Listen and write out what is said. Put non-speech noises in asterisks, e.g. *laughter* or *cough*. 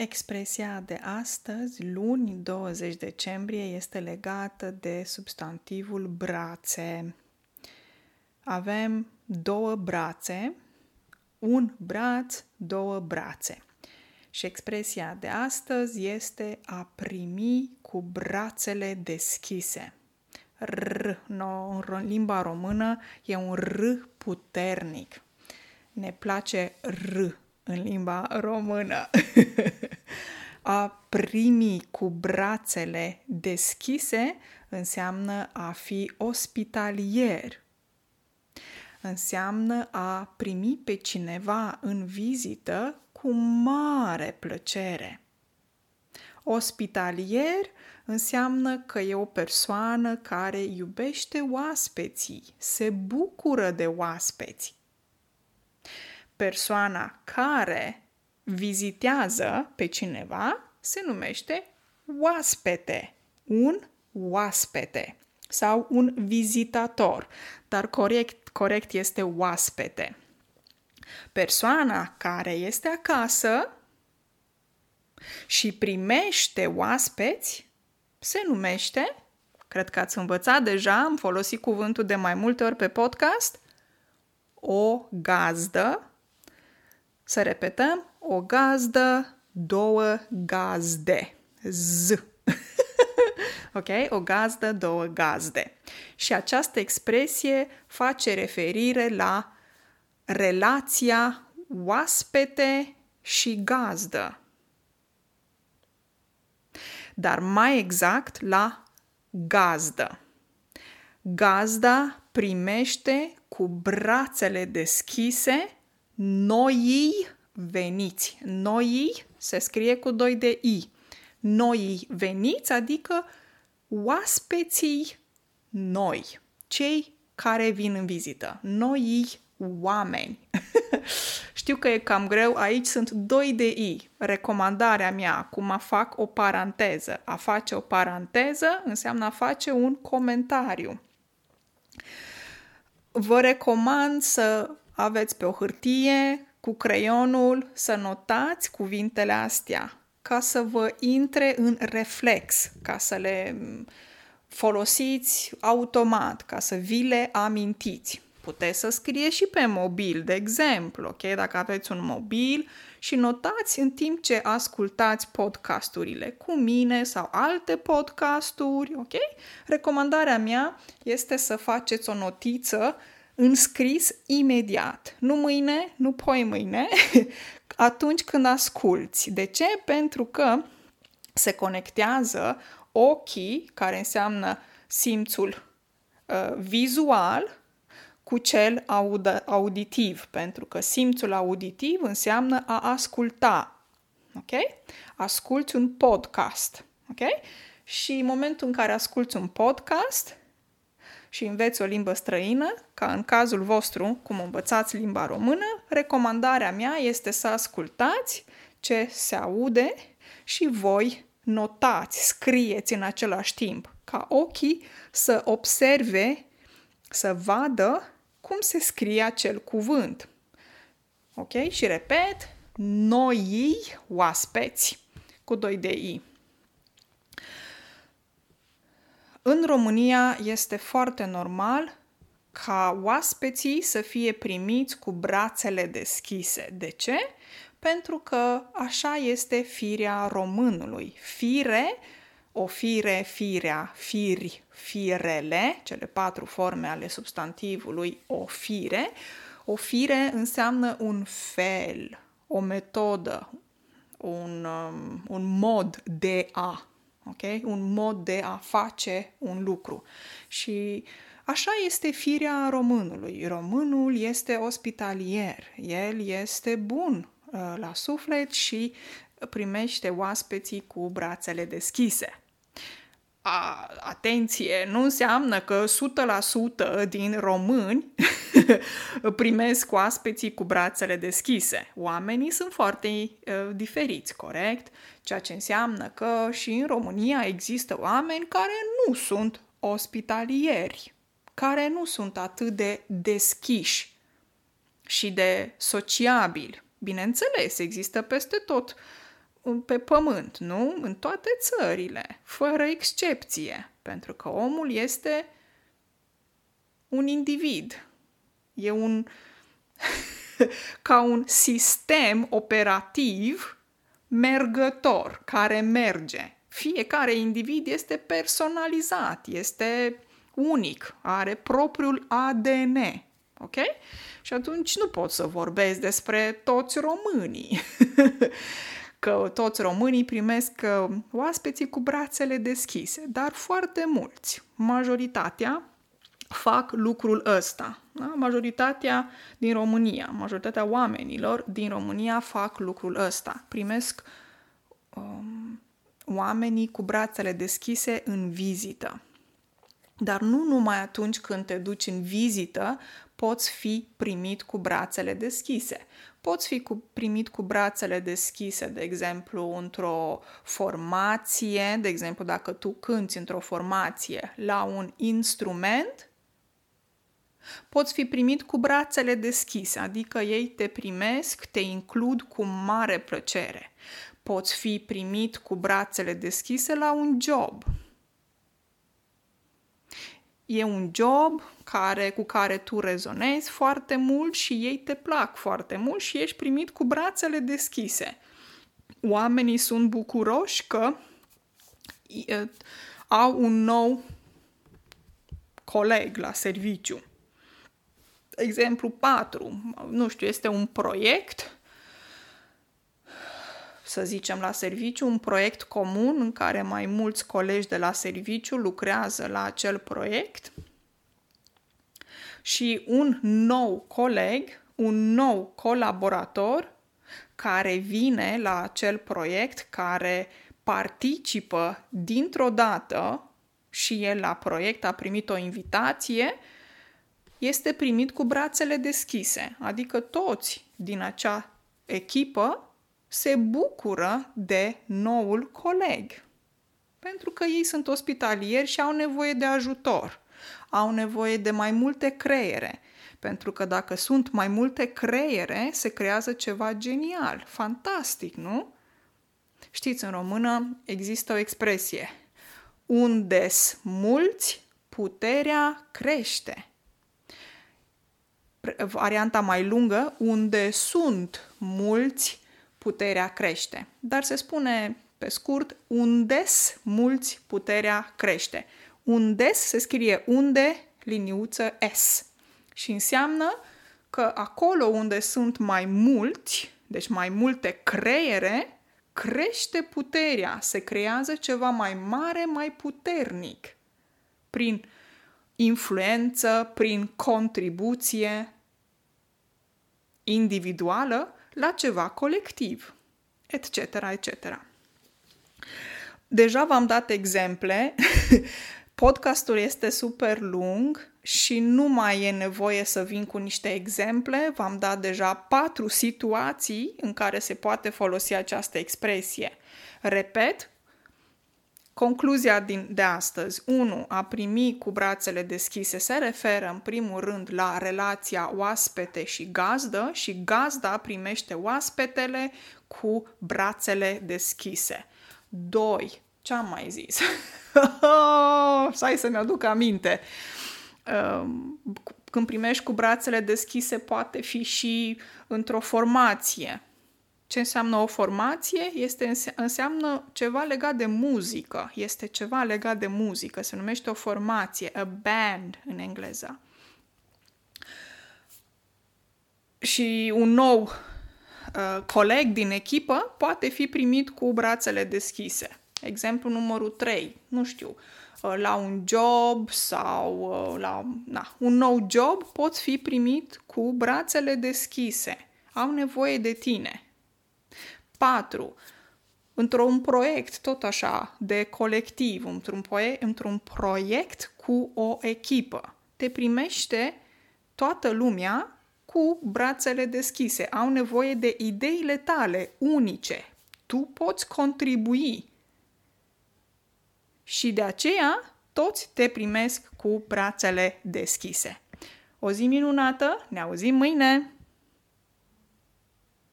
Expresia de astăzi, luni 20 decembrie, este legată de substantivul brațe. Avem două brațe, un braț, două brațe. Și expresia de astăzi este a primi cu brațele deschise. R, no, în limba română e un R puternic. Ne place R în limba română. *laughs* a primi cu brațele deschise înseamnă a fi ospitalier. Înseamnă a primi pe cineva în vizită cu mare plăcere. Ospitalier înseamnă că e o persoană care iubește oaspeții, se bucură de oaspeți. Persoana care vizitează pe cineva se numește oaspete, un oaspete sau un vizitator, dar corect, corect este oaspete. Persoana care este acasă și primește oaspeți se numește, cred că ați învățat deja, am folosit cuvântul de mai multe ori pe podcast, o gazdă. Să repetăm, o gazdă, două gazde. Z. *laughs* ok? O gazdă, două gazde. Și această expresie face referire la relația oaspete și gazdă. Dar mai exact la gazdă. Gazda primește cu brațele deschise noii veniți. Noii se scrie cu doi de i. Noii veniți, adică oaspeții noi, cei care vin în vizită, noii oameni. *laughs* Știu că e cam greu, aici sunt doi de i. Recomandarea mea, acum fac o paranteză. A face o paranteză înseamnă a face un comentariu. Vă recomand să aveți pe o hârtie cu creionul să notați cuvintele astea ca să vă intre în reflex, ca să le folosiți automat, ca să vi le amintiți. Puteți să scrieți și pe mobil, de exemplu, ok? Dacă aveți un mobil și notați în timp ce ascultați podcasturile cu mine sau alte podcasturi, ok? Recomandarea mea este să faceți o notiță înscris imediat. Nu mâine, nu poi mâine, *laughs* atunci când asculți. De ce? Pentru că se conectează ochii, care înseamnă simțul uh, vizual, cu cel aud- auditiv, pentru că simțul auditiv înseamnă a asculta. Ok? Asculți un podcast. Ok? Și în momentul în care asculți un podcast, și înveți o limbă străină, ca în cazul vostru, cum învățați limba română, recomandarea mea este să ascultați ce se aude și voi notați, scrieți în același timp, ca ochii să observe, să vadă cum se scrie acel cuvânt. Ok? Și repet, noi oaspeți cu doi de i. În România este foarte normal ca oaspeții să fie primiți cu brațele deschise. De ce? Pentru că așa este firea românului. Fire, o fire, firea, firi, firele, cele patru forme ale substantivului o fire. O fire înseamnă un fel, o metodă, un, um, un mod de a ok? Un mod de a face un lucru. Și așa este firea românului. Românul este ospitalier, el este bun uh, la suflet și primește oaspeții cu brațele deschise. A, atenție, nu înseamnă că 100% din români *laughs* primesc oaspeții cu brațele deschise. Oamenii sunt foarte uh, diferiți, corect? Ceea ce înseamnă că și în România există oameni care nu sunt ospitalieri, care nu sunt atât de deschiși și de sociabili. Bineînțeles, există peste tot pe pământ, nu? În toate țările, fără excepție, pentru că omul este un individ. E un *laughs* ca un sistem operativ mergător, care merge. Fiecare individ este personalizat, este unic, are propriul ADN. Ok? Și atunci nu pot să vorbesc despre toți românii. *laughs* că toți românii primesc uh, oaspeții cu brațele deschise, dar foarte mulți, majoritatea, fac lucrul ăsta. Da? Majoritatea din România, majoritatea oamenilor din România fac lucrul ăsta. Primesc um, oamenii cu brațele deschise în vizită. Dar nu numai atunci când te duci în vizită poți fi primit cu brațele deschise. Poți fi cu, primit cu brațele deschise, de exemplu, într-o formație, de exemplu, dacă tu cânti într-o formație la un instrument, poți fi primit cu brațele deschise, adică ei te primesc, te includ cu mare plăcere. Poți fi primit cu brațele deschise la un job. E un job care, cu care tu rezonezi foarte mult și ei te plac foarte mult și ești primit cu brațele deschise. Oamenii sunt bucuroși că au un nou coleg la serviciu exemplu 4, nu știu, este un proiect, să zicem, la serviciu, un proiect comun în care mai mulți colegi de la serviciu lucrează la acel proiect. Și un nou coleg, un nou colaborator care vine la acel proiect, care participă dintr-o dată și el la proiect a primit o invitație este primit cu brațele deschise, adică toți din acea echipă se bucură de noul coleg. Pentru că ei sunt ospitalieri și au nevoie de ajutor, au nevoie de mai multe creiere. Pentru că dacă sunt mai multe creiere, se creează ceva genial, fantastic, nu? Știți, în română există o expresie. Unde mulți, puterea crește varianta mai lungă, unde sunt mulți, puterea crește. Dar se spune pe scurt, undes mulți, puterea crește. Undes se scrie unde, liniuță S. Și înseamnă că acolo unde sunt mai mulți, deci mai multe creiere, crește puterea, se creează ceva mai mare, mai puternic. Prin influență, prin contribuție individuală la ceva colectiv, etc., etc. Deja v-am dat exemple, *laughs* podcastul este super lung și nu mai e nevoie să vin cu niște exemple, v-am dat deja patru situații în care se poate folosi această expresie. Repet, Concluzia din, de astăzi. 1. A primi cu brațele deschise se referă în primul rând la relația oaspete și gazdă și gazda primește oaspetele cu brațele deschise. 2. Ce am mai zis? *laughs* Hai să-mi aduc aminte. Um, când primești cu brațele deschise poate fi și într-o formație ce înseamnă o formație? Este, înseamnă ceva legat de muzică. Este ceva legat de muzică. Se numește o formație, a band în engleză. Și un nou uh, coleg din echipă poate fi primit cu brațele deschise. Exemplu numărul 3, nu știu, uh, la un job sau uh, la na, un nou job poți fi primit cu brațele deschise. Au nevoie de tine 4. Într-un proiect, tot așa, de colectiv, într-un, proiect, într-un proiect cu o echipă. Te primește toată lumea cu brațele deschise. Au nevoie de ideile tale unice. Tu poți contribui. Și de aceea toți te primesc cu brațele deschise. O zi minunată, ne auzim mâine!